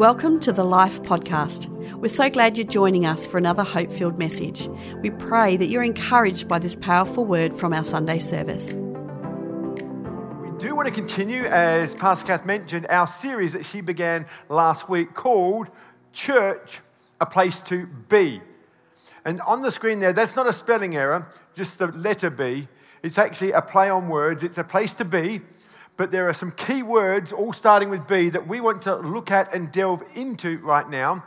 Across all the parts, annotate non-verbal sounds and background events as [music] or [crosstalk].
Welcome to the Life Podcast. We're so glad you're joining us for another hope filled message. We pray that you're encouraged by this powerful word from our Sunday service. We do want to continue, as Pastor Kath mentioned, our series that she began last week called Church, a Place to Be. And on the screen there, that's not a spelling error, just the letter B. It's actually a play on words. It's a place to be but there are some key words, all starting with B, that we want to look at and delve into right now.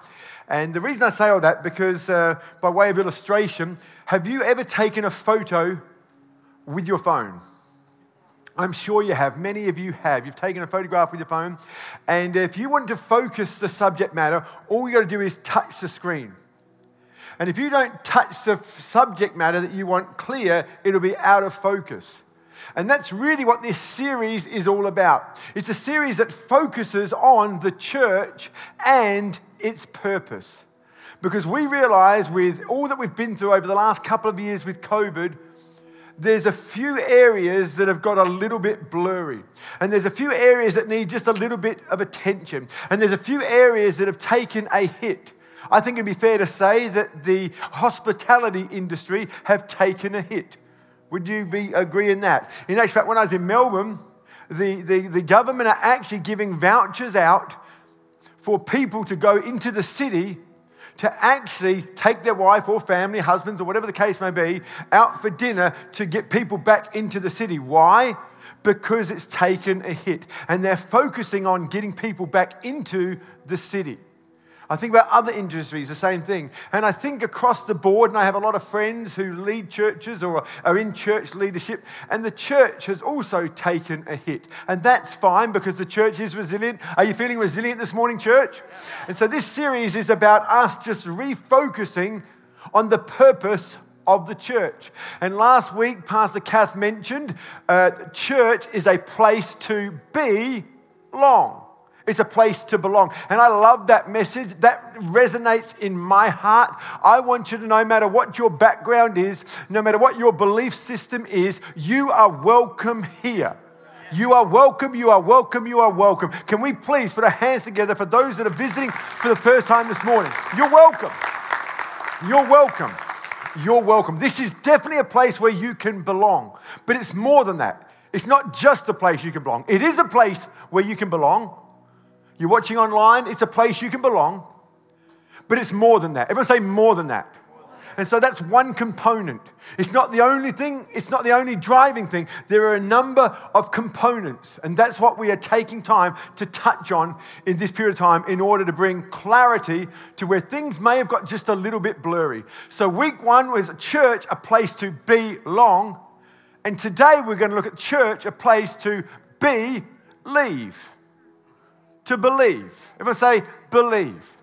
And the reason I say all that, because uh, by way of illustration, have you ever taken a photo with your phone? I'm sure you have. Many of you have. You've taken a photograph with your phone. And if you want to focus the subject matter, all you got to do is touch the screen. And if you don't touch the subject matter that you want clear, it'll be out of focus. And that's really what this series is all about. It's a series that focuses on the church and its purpose. Because we realize with all that we've been through over the last couple of years with COVID, there's a few areas that have got a little bit blurry. And there's a few areas that need just a little bit of attention. And there's a few areas that have taken a hit. I think it'd be fair to say that the hospitality industry have taken a hit. Would you be agreeing that? In actual fact, when I was in Melbourne, the, the, the government are actually giving vouchers out for people to go into the city to actually take their wife or family, husbands, or whatever the case may be, out for dinner to get people back into the city. Why? Because it's taken a hit. And they're focusing on getting people back into the city. I think about other industries, the same thing. And I think across the board, and I have a lot of friends who lead churches or are in church leadership, and the church has also taken a hit. And that's fine because the church is resilient. Are you feeling resilient this morning, church? And so this series is about us just refocusing on the purpose of the church. And last week, Pastor Kath mentioned uh, church is a place to be long. It's a place to belong. And I love that message. That resonates in my heart. I want you to, no matter what your background is, no matter what your belief system is, you are welcome here. You are welcome, you are welcome, you are welcome. Can we please put our hands together for those that are visiting for the first time this morning? You're welcome. You're welcome. You're welcome. This is definitely a place where you can belong, but it's more than that. It's not just a place you can belong, it is a place where you can belong you're watching online, it's a place you can belong, but it's more than that. Everyone say more than that. And so that's one component. It's not the only thing, it's not the only driving thing. There are a number of components, and that's what we are taking time to touch on in this period of time in order to bring clarity to where things may have got just a little bit blurry. So, week one was church, a place to belong. And today we're going to look at church, a place to be, leave to believe. Everyone say, believe.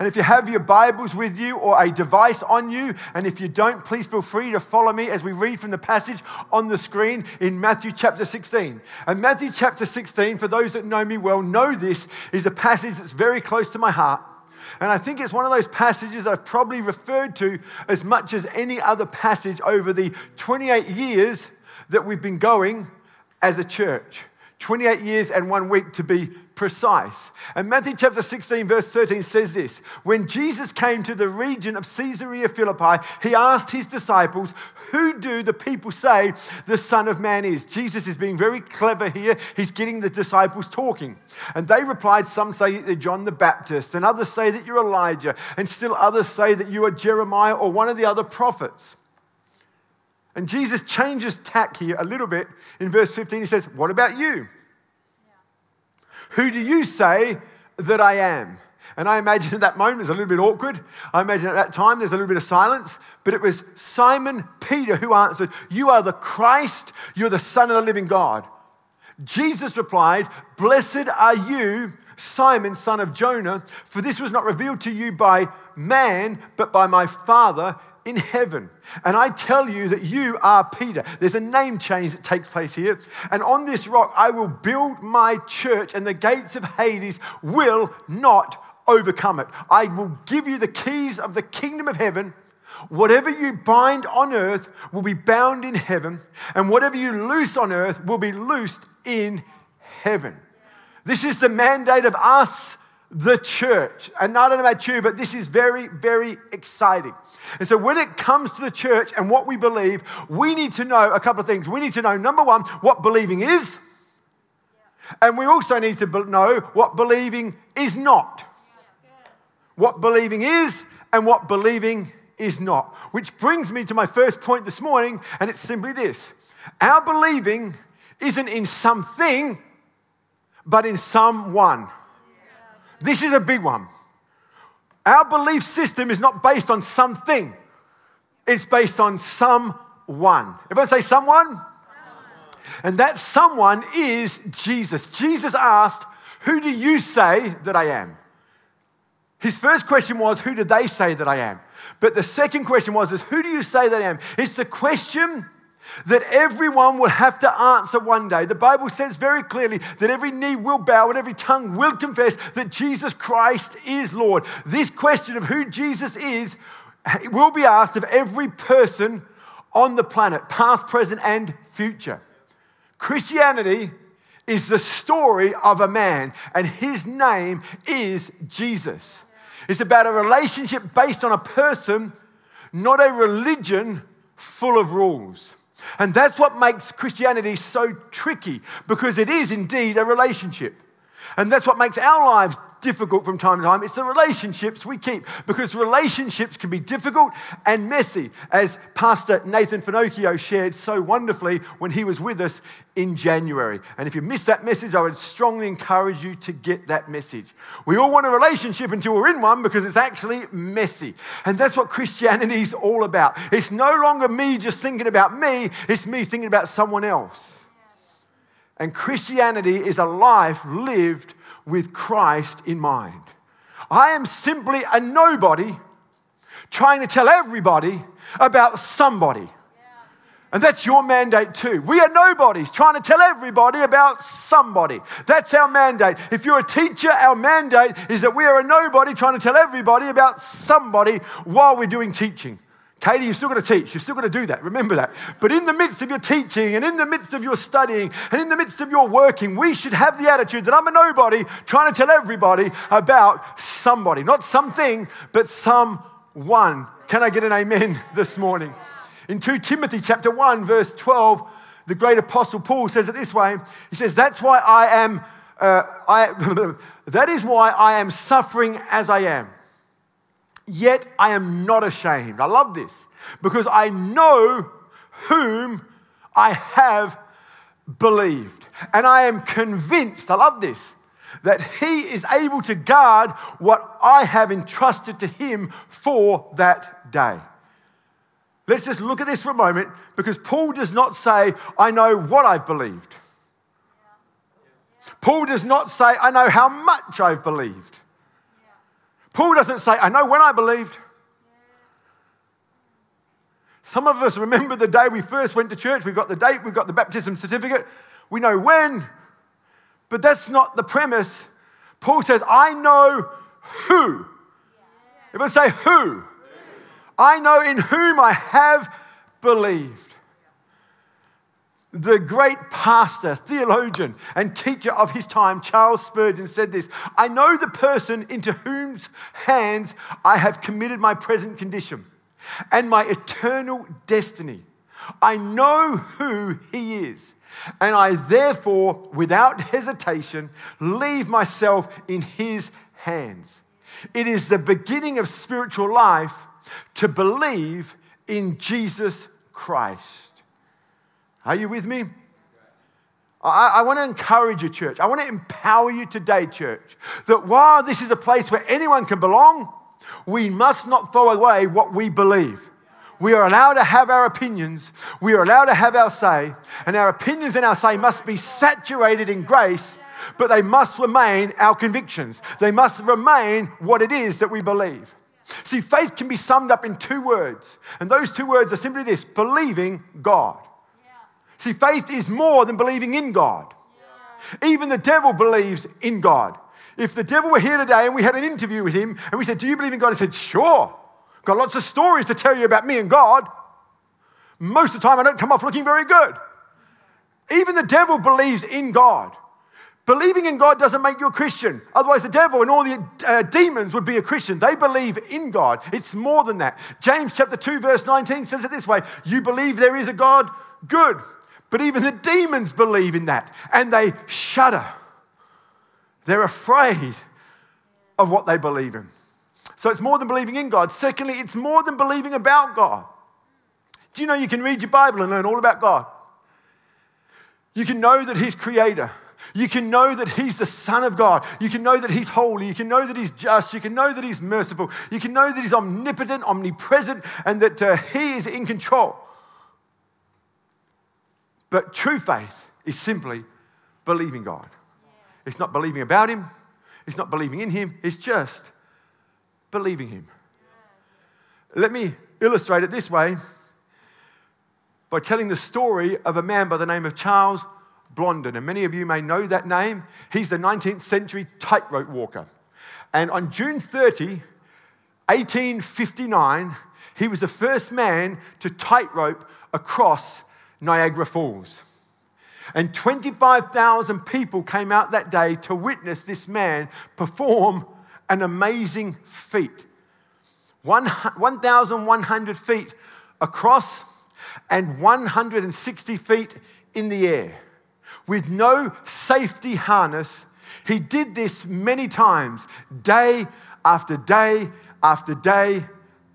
And if you have your Bibles with you or a device on you, and if you don't, please feel free to follow me as we read from the passage on the screen in Matthew chapter 16. And Matthew chapter 16, for those that know me well, know this is a passage that's very close to my heart. And I think it's one of those passages I've probably referred to as much as any other passage over the 28 years that we've been going as a church. 28 years and one week to be precise. And Matthew chapter 16, verse 13 says this When Jesus came to the region of Caesarea Philippi, he asked his disciples, Who do the people say the Son of Man is? Jesus is being very clever here. He's getting the disciples talking. And they replied, Some say that John the Baptist, and others say that you're Elijah, and still others say that you are Jeremiah or one of the other prophets. And Jesus changes tack here a little bit in verse 15. He says, What about you? Who do you say that I am? And I imagine at that moment it was a little bit awkward. I imagine at that time there's a little bit of silence. But it was Simon Peter who answered, You are the Christ, you're the Son of the living God. Jesus replied, Blessed are you, Simon, son of Jonah, for this was not revealed to you by man, but by my Father in heaven. And I tell you that you are Peter. There's a name change that takes place here. And on this rock I will build my church, and the gates of Hades will not overcome it. I will give you the keys of the kingdom of heaven. Whatever you bind on earth will be bound in heaven, and whatever you loose on earth will be loosed in heaven. This is the mandate of us the church. And I don't know about you, but this is very, very exciting. And so when it comes to the church and what we believe, we need to know a couple of things. We need to know, number one, what believing is. And we also need to know what believing is not. What believing is and what believing is not. Which brings me to my first point this morning, and it's simply this Our believing isn't in something, but in someone. This is a big one. Our belief system is not based on something, it's based on someone. Everyone say someone? And that someone is Jesus. Jesus asked, Who do you say that I am? His first question was, Who do they say that I am? But the second question was, is, Who do you say that I am? It's the question that everyone will have to answer one day. The Bible says very clearly that every knee will bow and every tongue will confess that Jesus Christ is Lord. This question of who Jesus is will be asked of every person on the planet, past, present, and future. Christianity is the story of a man, and his name is Jesus. It's about a relationship based on a person, not a religion full of rules. And that's what makes Christianity so tricky because it is indeed a relationship. And that's what makes our lives difficult from time to time. It's the relationships we keep because relationships can be difficult and messy, as Pastor Nathan Finochio shared so wonderfully when he was with us in January. And if you missed that message, I would strongly encourage you to get that message. We all want a relationship until we're in one because it's actually messy. And that's what Christianity is all about. It's no longer me just thinking about me, it's me thinking about someone else. And Christianity is a life lived with Christ in mind. I am simply a nobody trying to tell everybody about somebody. And that's your mandate too. We are nobodies trying to tell everybody about somebody. That's our mandate. If you're a teacher, our mandate is that we are a nobody trying to tell everybody about somebody while we're doing teaching. Katie, you've still got to teach. You've still got to do that. Remember that. But in the midst of your teaching and in the midst of your studying and in the midst of your working, we should have the attitude that I'm a nobody trying to tell everybody about somebody. Not something, but someone. Can I get an amen [laughs] this morning? In 2 Timothy chapter 1, verse 12, the great apostle Paul says it this way. He says, That's why I am, uh, I, [laughs] that is why I am suffering as I am. Yet I am not ashamed. I love this because I know whom I have believed. And I am convinced, I love this, that he is able to guard what I have entrusted to him for that day. Let's just look at this for a moment because Paul does not say, I know what I've believed. Paul does not say, I know how much I've believed. Paul doesn't say, I know when I believed. Some of us remember the day we first went to church. We've got the date, we've got the baptism certificate. We know when, but that's not the premise. Paul says, I know who. Everyone say who. I know in whom I have believed. The great pastor, theologian, and teacher of his time, Charles Spurgeon, said this I know the person into whose hands I have committed my present condition and my eternal destiny. I know who he is, and I therefore, without hesitation, leave myself in his hands. It is the beginning of spiritual life to believe in Jesus Christ. Are you with me? I, I want to encourage you, church. I want to empower you today, church, that while this is a place where anyone can belong, we must not throw away what we believe. We are allowed to have our opinions. We are allowed to have our say. And our opinions and our say must be saturated in grace, but they must remain our convictions. They must remain what it is that we believe. See, faith can be summed up in two words. And those two words are simply this believing God. See, faith is more than believing in God. Even the devil believes in God. If the devil were here today and we had an interview with him and we said, Do you believe in God? He said, Sure. Got lots of stories to tell you about me and God. Most of the time, I don't come off looking very good. Even the devil believes in God. Believing in God doesn't make you a Christian. Otherwise, the devil and all the uh, demons would be a Christian. They believe in God. It's more than that. James chapter 2, verse 19 says it this way You believe there is a God? Good. But even the demons believe in that and they shudder. They're afraid of what they believe in. So it's more than believing in God. Secondly, it's more than believing about God. Do you know you can read your Bible and learn all about God? You can know that He's creator. You can know that He's the Son of God. You can know that He's holy. You can know that He's just. You can know that He's merciful. You can know that He's omnipotent, omnipresent, and that uh, He is in control. But true faith is simply believing God. It's not believing about Him, it's not believing in Him, it's just believing Him. Let me illustrate it this way by telling the story of a man by the name of Charles Blondin. And many of you may know that name. He's the 19th century tightrope walker. And on June 30, 1859, he was the first man to tightrope across Niagara Falls. And 25,000 people came out that day to witness this man perform an amazing feat. 1,100 feet across and 160 feet in the air with no safety harness. He did this many times, day after day after day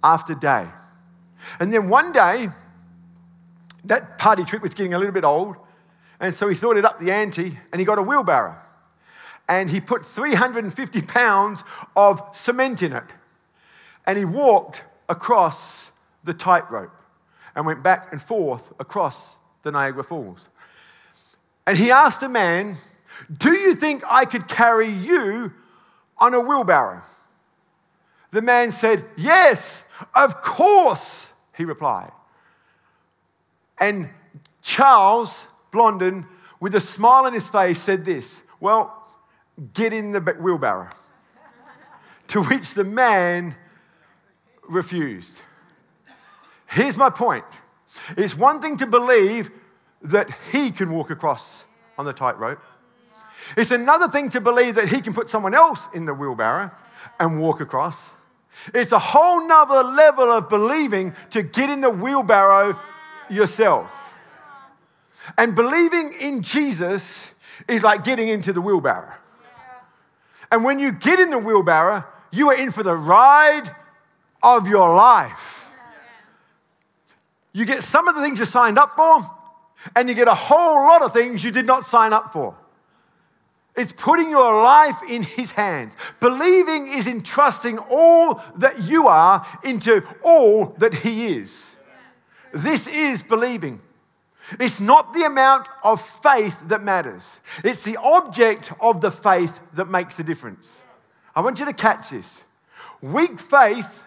after day. And then one day, that party trick was getting a little bit old, and so he thought it up the ante and he got a wheelbarrow. And he put 350 pounds of cement in it. And he walked across the tightrope and went back and forth across the Niagara Falls. And he asked a man, Do you think I could carry you on a wheelbarrow? The man said, Yes, of course, he replied. And Charles Blondin, with a smile on his face, said this Well, get in the wheelbarrow. [laughs] to which the man refused. Here's my point it's one thing to believe that he can walk across on the tightrope, it's another thing to believe that he can put someone else in the wheelbarrow and walk across. It's a whole nother level of believing to get in the wheelbarrow yourself. And believing in Jesus is like getting into the wheelbarrow. And when you get in the wheelbarrow, you are in for the ride of your life. You get some of the things you signed up for, and you get a whole lot of things you did not sign up for. It's putting your life in His hands. Believing is entrusting all that you are into all that He is. This is believing. It's not the amount of faith that matters, it's the object of the faith that makes the difference. I want you to catch this. Weak faith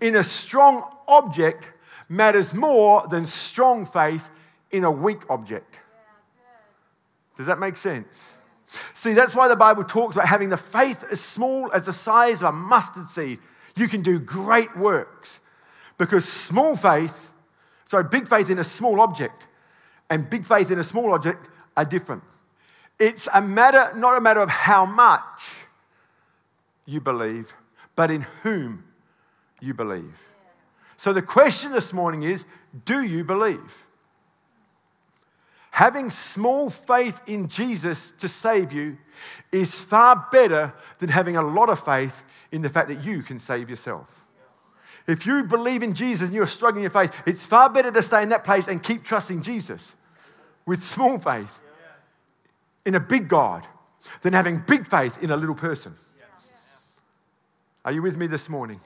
in a strong object matters more than strong faith in a weak object. Does that make sense? See, that's why the Bible talks about having the faith as small as the size of a mustard seed. You can do great works because small faith, sorry, big faith in a small object and big faith in a small object are different. It's a matter, not a matter of how much you believe, but in whom you believe. So the question this morning is do you believe? Having small faith in Jesus to save you is far better than having a lot of faith in the fact that you can save yourself. If you believe in Jesus and you're struggling in your faith, it's far better to stay in that place and keep trusting Jesus with small faith in a big God than having big faith in a little person. Are you with me this morning?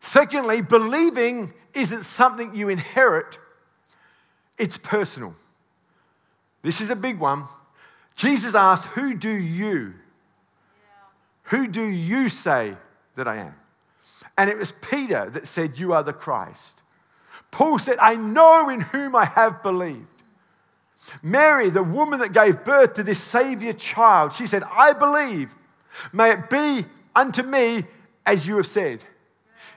Secondly, believing isn't something you inherit, it's personal. This is a big one. Jesus asked, Who do you? Who do you say that I am? And it was Peter that said, You are the Christ. Paul said, I know in whom I have believed. Mary, the woman that gave birth to this Savior child, she said, I believe. May it be unto me as you have said.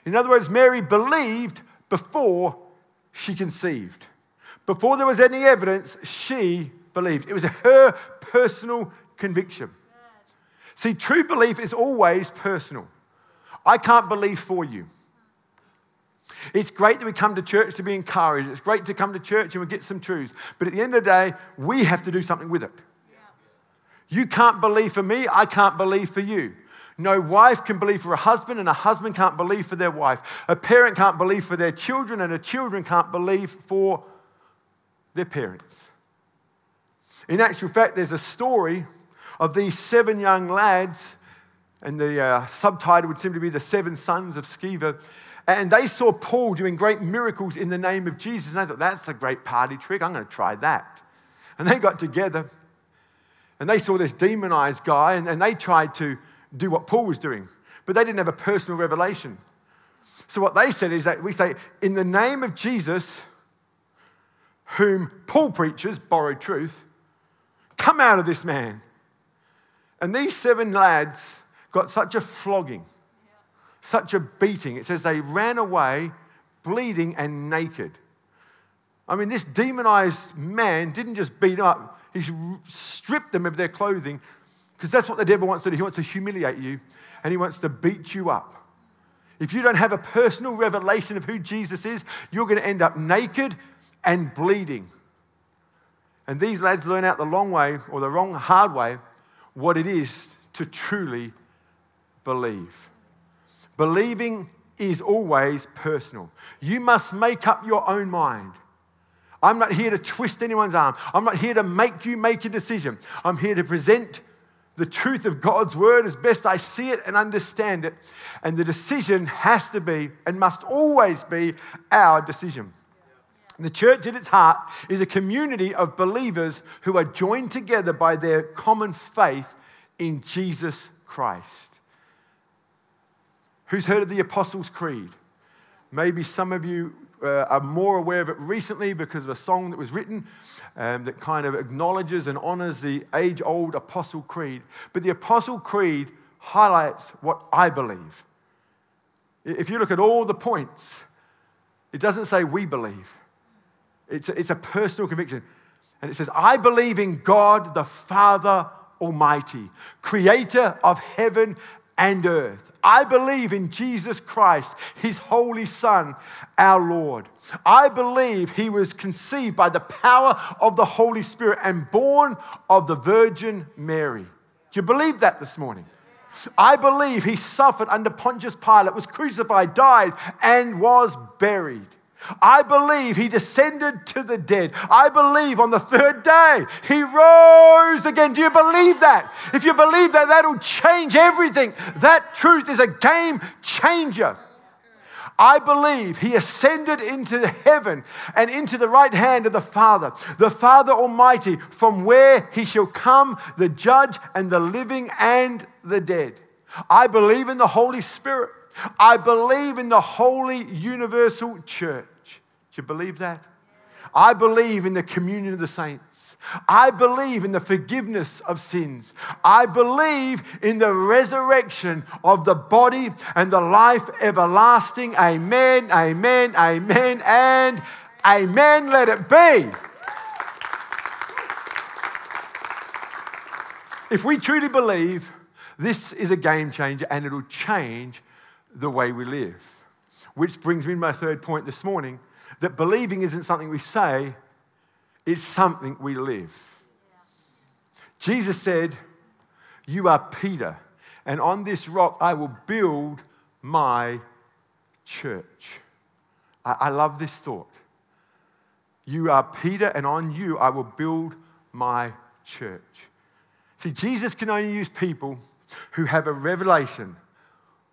In other words, Mary believed before she conceived. Before there was any evidence, she believed. It was her personal conviction. See, true belief is always personal. I can't believe for you. It's great that we come to church to be encouraged. It's great to come to church and we get some truths. But at the end of the day, we have to do something with it. You can't believe for me, I can't believe for you. No wife can believe for a husband, and a husband can't believe for their wife. A parent can't believe for their children, and a children can't believe for their parents. In actual fact, there's a story of these seven young lads, and the uh, subtitle would seem to be The Seven Sons of Sceva. And they saw Paul doing great miracles in the name of Jesus. And they thought, that's a great party trick. I'm going to try that. And they got together and they saw this demonized guy and, and they tried to do what Paul was doing, but they didn't have a personal revelation. So, what they said is that we say, in the name of Jesus, whom Paul preaches, borrowed truth, come out of this man. And these seven lads got such a flogging, such a beating. It says they ran away bleeding and naked. I mean, this demonized man didn't just beat up, he stripped them of their clothing, because that's what the devil wants to do. He wants to humiliate you and he wants to beat you up. If you don't have a personal revelation of who Jesus is, you're going to end up naked and bleeding. And these lads learn out the long way or the wrong, hard way what it is to truly believe. Believing is always personal. You must make up your own mind. I'm not here to twist anyone's arm. I'm not here to make you make a decision. I'm here to present the truth of God's word as best I see it and understand it. And the decision has to be and must always be our decision. The church at its heart is a community of believers who are joined together by their common faith in Jesus Christ. Who's heard of the Apostles' Creed? Maybe some of you uh, are more aware of it recently because of a song that was written um, that kind of acknowledges and honors the age old Apostle Creed. But the Apostle Creed highlights what I believe. If you look at all the points, it doesn't say we believe, it's a, it's a personal conviction. And it says, I believe in God the Father Almighty, creator of heaven and earth. I believe in Jesus Christ, his holy Son, our Lord. I believe he was conceived by the power of the Holy Spirit and born of the Virgin Mary. Do you believe that this morning? I believe he suffered under Pontius Pilate, was crucified, died, and was buried. I believe he descended to the dead. I believe on the third day he rose again. Do you believe that? If you believe that, that'll change everything. That truth is a game changer. I believe he ascended into heaven and into the right hand of the Father, the Father Almighty, from where he shall come, the judge and the living and the dead. I believe in the Holy Spirit. I believe in the holy universal church. Do you believe that? I believe in the communion of the saints. I believe in the forgiveness of sins. I believe in the resurrection of the body and the life everlasting. Amen, amen, amen, and amen. Let it be. If we truly believe, this is a game changer and it'll change the way we live. Which brings me to my third point this morning that believing isn't something we say, it's something we live. Jesus said, You are Peter, and on this rock I will build my church. I, I love this thought. You are Peter, and on you I will build my church. See, Jesus can only use people who have a revelation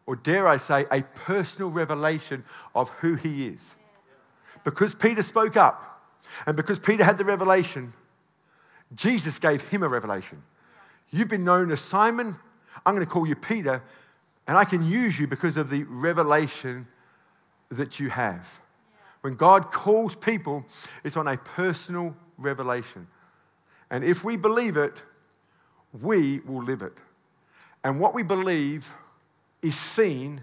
or dare I say, a personal revelation of who he is. Because Peter spoke up and because Peter had the revelation, Jesus gave him a revelation. You've been known as Simon, I'm going to call you Peter, and I can use you because of the revelation that you have. When God calls people, it's on a personal revelation. And if we believe it, we will live it. And what we believe is seen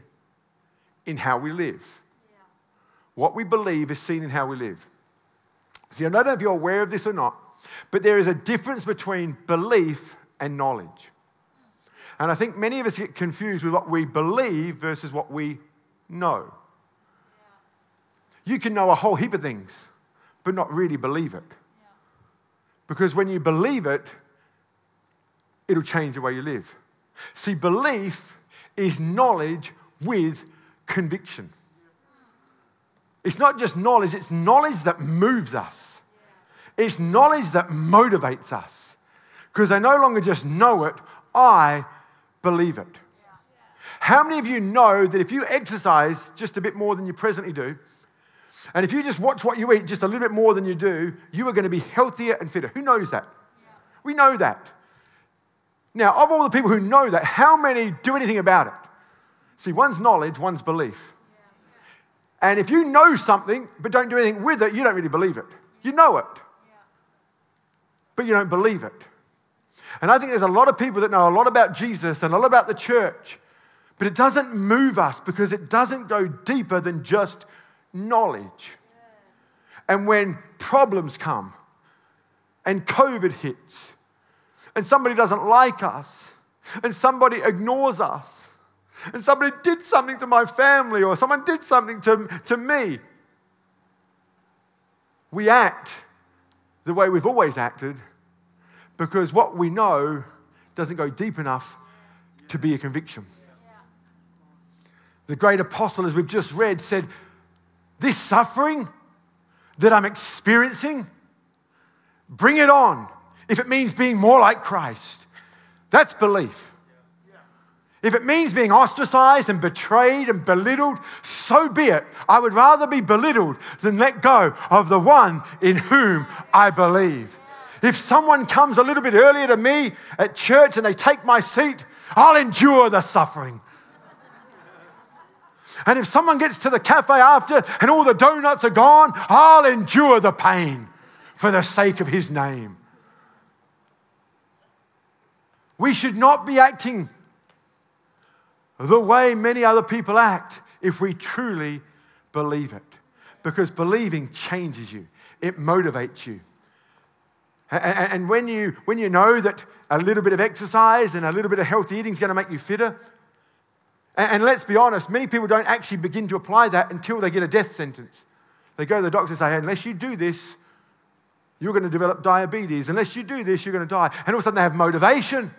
in how we live. What we believe is seen in how we live. See, I don't know if you're aware of this or not, but there is a difference between belief and knowledge. And I think many of us get confused with what we believe versus what we know. You can know a whole heap of things, but not really believe it. Because when you believe it, it'll change the way you live. See, belief is knowledge with conviction. It's not just knowledge, it's knowledge that moves us. It's knowledge that motivates us. Because I no longer just know it, I believe it. How many of you know that if you exercise just a bit more than you presently do, and if you just watch what you eat just a little bit more than you do, you are going to be healthier and fitter? Who knows that? We know that. Now, of all the people who know that, how many do anything about it? See, one's knowledge, one's belief. And if you know something but don't do anything with it, you don't really believe it. You know it, but you don't believe it. And I think there's a lot of people that know a lot about Jesus and a lot about the church, but it doesn't move us because it doesn't go deeper than just knowledge. And when problems come and COVID hits and somebody doesn't like us and somebody ignores us and somebody did something to my family or someone did something to, to me, we act the way we've always acted because what we know doesn't go deep enough to be a conviction. The great apostle, as we've just read, said, This suffering that I'm experiencing, bring it on if it means being more like Christ. That's belief. If it means being ostracized and betrayed and belittled, so be it. I would rather be belittled than let go of the one in whom I believe. If someone comes a little bit earlier to me at church and they take my seat, I'll endure the suffering. And if someone gets to the cafe after and all the donuts are gone, I'll endure the pain for the sake of his name. We should not be acting the way many other people act if we truly believe it. Because believing changes you, it motivates you. And when you, when you know that a little bit of exercise and a little bit of healthy eating is going to make you fitter, and let's be honest, many people don't actually begin to apply that until they get a death sentence. They go to the doctor and say, unless you do this, you're going to develop diabetes. Unless you do this, you're going to die. And all of a sudden they have motivation.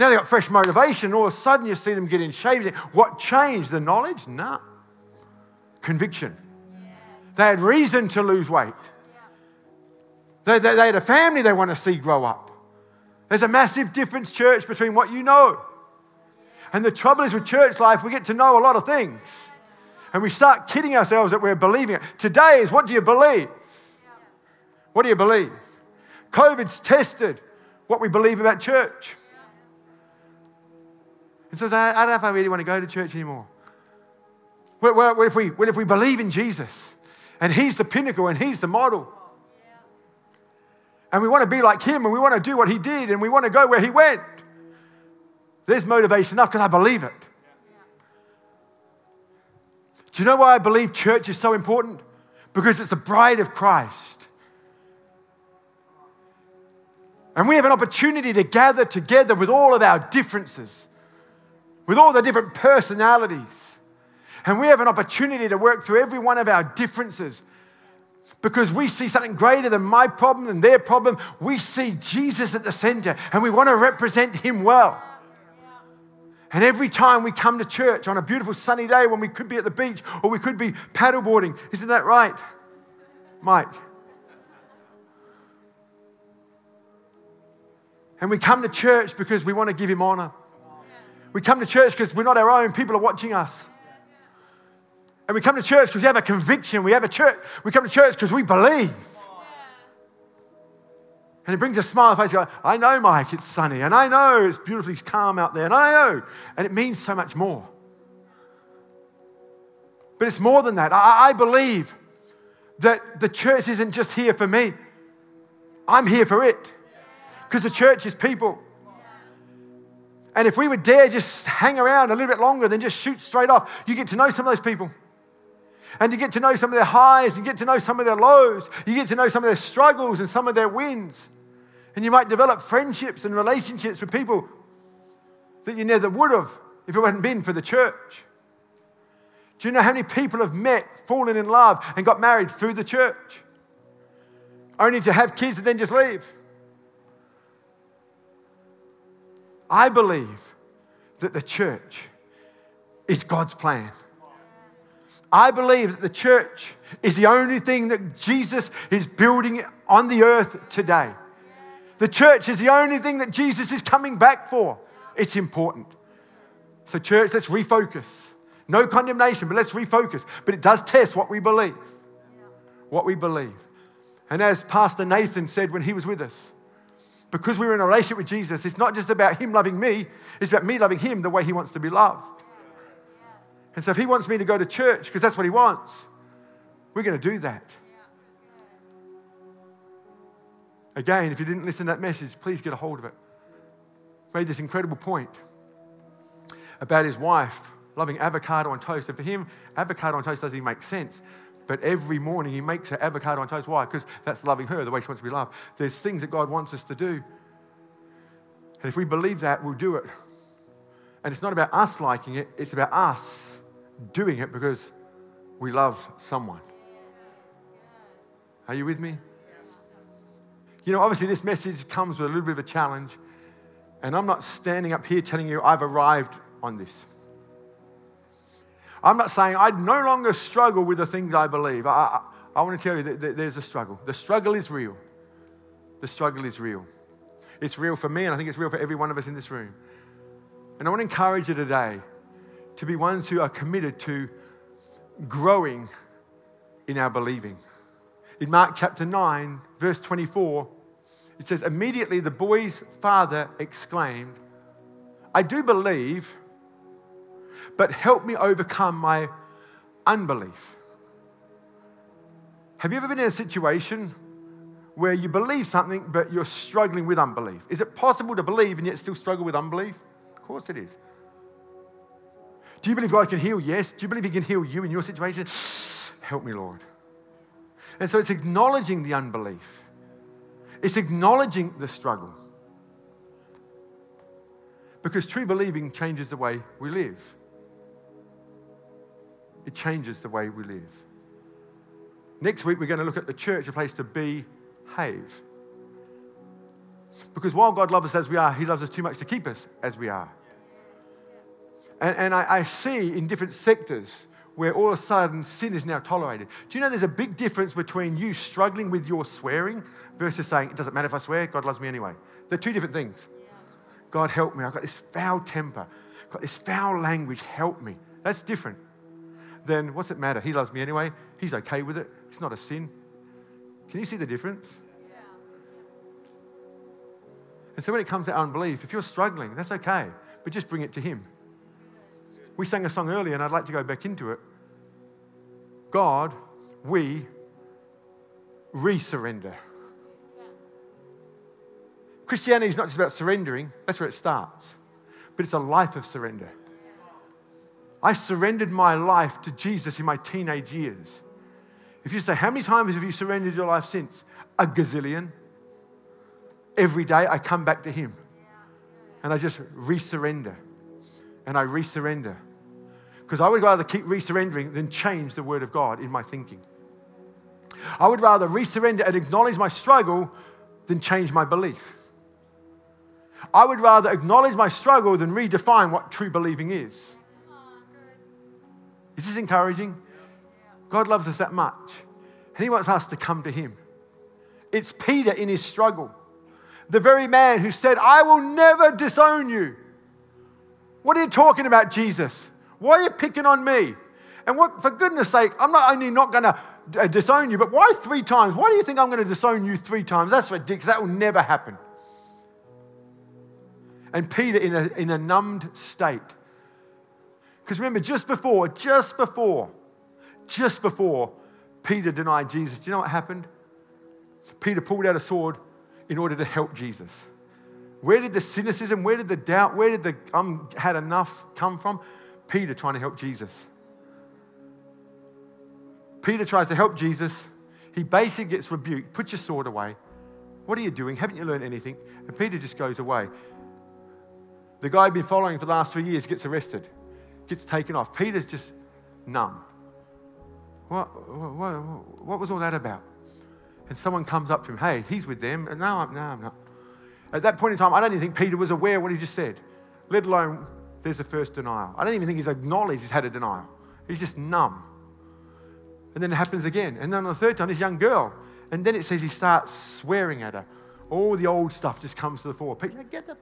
Now they've got fresh motivation. All of a sudden, you see them get in shape. What changed? The knowledge? No. Conviction. They had reason to lose weight. They, they, they had a family they want to see grow up. There's a massive difference, church, between what you know. And the trouble is with church life, we get to know a lot of things. And we start kidding ourselves that we're believing it. Today is what do you believe? What do you believe? COVID's tested what we believe about church. And says, I don't know if I really want to go to church anymore. What, what, what, if we, what if we believe in Jesus and He's the pinnacle and He's the model? And we want to be like Him and we want to do what He did and we want to go where He went. There's motivation enough because I believe it. Do you know why I believe church is so important? Because it's the bride of Christ. And we have an opportunity to gather together with all of our differences with all the different personalities. And we have an opportunity to work through every one of our differences because we see something greater than my problem and their problem. We see Jesus at the center and we want to represent him well. And every time we come to church on a beautiful sunny day when we could be at the beach or we could be paddleboarding, isn't that right, Mike? And we come to church because we want to give him honor. We come to church because we're not our own, people are watching us. And we come to church because we have a conviction. We have a church. We come to church because we believe. And it brings a smile on the face. Go, I know, Mike, it's sunny. And I know it's beautifully calm out there. And I know. And it means so much more. But it's more than that. I, I believe that the church isn't just here for me, I'm here for it. Because the church is people. And if we would dare just hang around a little bit longer than just shoot straight off, you get to know some of those people. And you get to know some of their highs, you get to know some of their lows, you get to know some of their struggles and some of their wins. And you might develop friendships and relationships with people that you never would have if it hadn't been for the church. Do you know how many people have met, fallen in love, and got married through the church? Only to have kids and then just leave. I believe that the church is God's plan. I believe that the church is the only thing that Jesus is building on the earth today. The church is the only thing that Jesus is coming back for. It's important. So, church, let's refocus. No condemnation, but let's refocus. But it does test what we believe. What we believe. And as Pastor Nathan said when he was with us, because we're in a relationship with Jesus, it's not just about him loving me, it's about me loving him the way he wants to be loved. And so if he wants me to go to church because that's what he wants, we're going to do that. Again, if you didn't listen to that message, please get a hold of it. Made this incredible point about his wife loving avocado on toast. And for him, avocado on toast doesn't even make sense. But every morning he makes her avocado on toast. Why? Because that's loving her the way she wants to be loved. There's things that God wants us to do. And if we believe that, we'll do it. And it's not about us liking it, it's about us doing it because we love someone. Are you with me? You know, obviously, this message comes with a little bit of a challenge. And I'm not standing up here telling you I've arrived on this. I'm not saying I no longer struggle with the things I believe. I, I, I want to tell you that there's a struggle. The struggle is real. The struggle is real. It's real for me, and I think it's real for every one of us in this room. And I want to encourage you today to be ones who are committed to growing in our believing. In Mark chapter 9, verse 24, it says, Immediately the boy's father exclaimed, I do believe but help me overcome my unbelief. Have you ever been in a situation where you believe something but you're struggling with unbelief? Is it possible to believe and yet still struggle with unbelief? Of course it is. Do you believe God can heal? Yes. Do you believe He can heal you in your situation? [sighs] Help me, Lord. And so it's acknowledging the unbelief, it's acknowledging the struggle. Because true believing changes the way we live it changes the way we live. Next week, we're going to look at the church, a place to behave. Because while God loves us as we are, He loves us too much to keep us as we are. And, and I, I see in different sectors where all of a sudden sin is now tolerated. Do you know there's a big difference between you struggling with your swearing versus saying, it doesn't matter if I swear, God loves me anyway? They're two different things. God help me. I've got this foul temper, I've got this foul language, help me. That's different then what's it matter? He loves me anyway. He's okay with it. It's not a sin. Can you see the difference? Yeah. And so when it comes to unbelief, if you're struggling, that's okay, but just bring it to Him. We sang a song earlier, and I'd like to go back into it. God, we resurrender. Christianity is not just about surrendering, that's where it starts, but it's a life of surrender. I surrendered my life to Jesus in my teenage years. If you say, How many times have you surrendered your life since? A gazillion. Every day I come back to Him and I just resurrender. And I resurrender. Because I would rather keep resurrendering than change the Word of God in my thinking. I would rather resurrender and acknowledge my struggle than change my belief. I would rather acknowledge my struggle than redefine what true believing is. Is this encouraging? God loves us that much. And He wants us to come to Him. It's Peter in his struggle, the very man who said, I will never disown you. What are you talking about, Jesus? Why are you picking on me? And what, for goodness sake, I'm not only not going to uh, disown you, but why three times? Why do you think I'm going to disown you three times? That's ridiculous. That will never happen. And Peter, in a, in a numbed state, because remember, just before, just before, just before Peter denied Jesus, do you know what happened? Peter pulled out a sword in order to help Jesus. Where did the cynicism, where did the doubt, where did the um, had enough come from? Peter trying to help Jesus. Peter tries to help Jesus. He basically gets rebuked. Put your sword away. What are you doing? Haven't you learned anything? And Peter just goes away. The guy I've been following for the last three years gets arrested, gets taken off. Peter's just numb. What, what, what was all that about? And someone comes up to him, hey, he's with them. And no, I'm, no, I'm not. At that point in time, I don't even think Peter was aware of what he just said, let alone there's the first denial. I don't even think he's acknowledged he's had a denial. He's just numb. And then it happens again. And then on the third time, this young girl. And then it says he starts swearing at her. All the old stuff just comes to the fore. Peter, get the.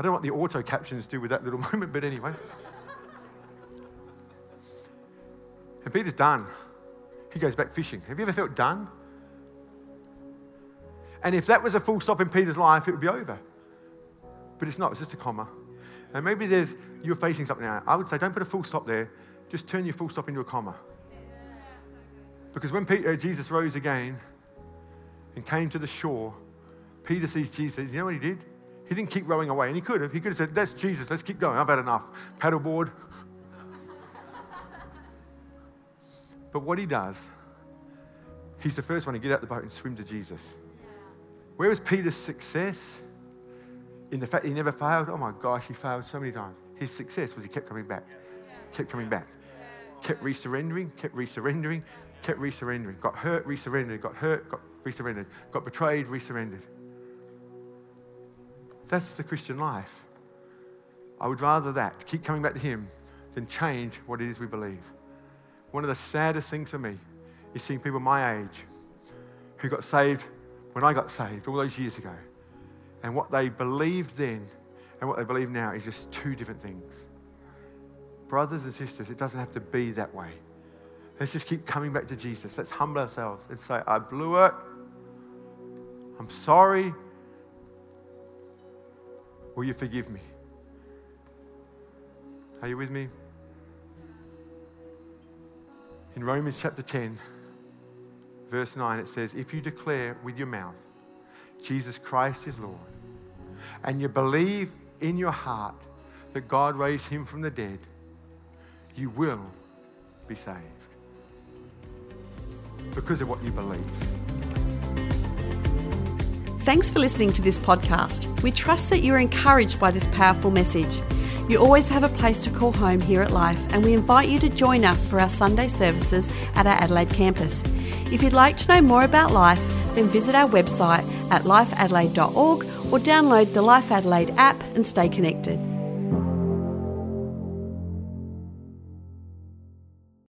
I don't know what the auto captions do with that little [laughs] moment, but anyway. and Peter's done. He goes back fishing. Have you ever felt done? And if that was a full stop in Peter's life, it would be over. But it's not, it's just a comma. And maybe there's you're facing something now. I would say don't put a full stop there, just turn your full stop into a comma. Because when Peter, Jesus rose again and came to the shore, Peter sees Jesus. You know what he did? He didn't keep rowing away, and he could have. He could have said, That's Jesus, let's keep going. I've had enough. Paddleboard. [laughs] but what he does, he's the first one to get out the boat and swim to Jesus. Where was Peter's success? In the fact he never failed? Oh my gosh, he failed so many times. His success was he kept coming back, kept coming back, kept resurrendering, kept resurrendering, kept resurrendering. Got hurt, resurrendered, got hurt, got resurrendered, got betrayed, resurrendered. That's the Christian life. I would rather that, keep coming back to Him, than change what it is we believe. One of the saddest things for me is seeing people my age who got saved when I got saved all those years ago. And what they believed then and what they believe now is just two different things. Brothers and sisters, it doesn't have to be that way. Let's just keep coming back to Jesus. Let's humble ourselves and say, I blew it. I'm sorry. Will you forgive me? Are you with me? In Romans chapter 10, verse 9, it says, If you declare with your mouth Jesus Christ is Lord, and you believe in your heart that God raised him from the dead, you will be saved because of what you believe. Thanks for listening to this podcast. We trust that you're encouraged by this powerful message. You always have a place to call home here at Life, and we invite you to join us for our Sunday services at our Adelaide campus. If you'd like to know more about Life, then visit our website at lifeadelaide.org or download the Life Adelaide app and stay connected.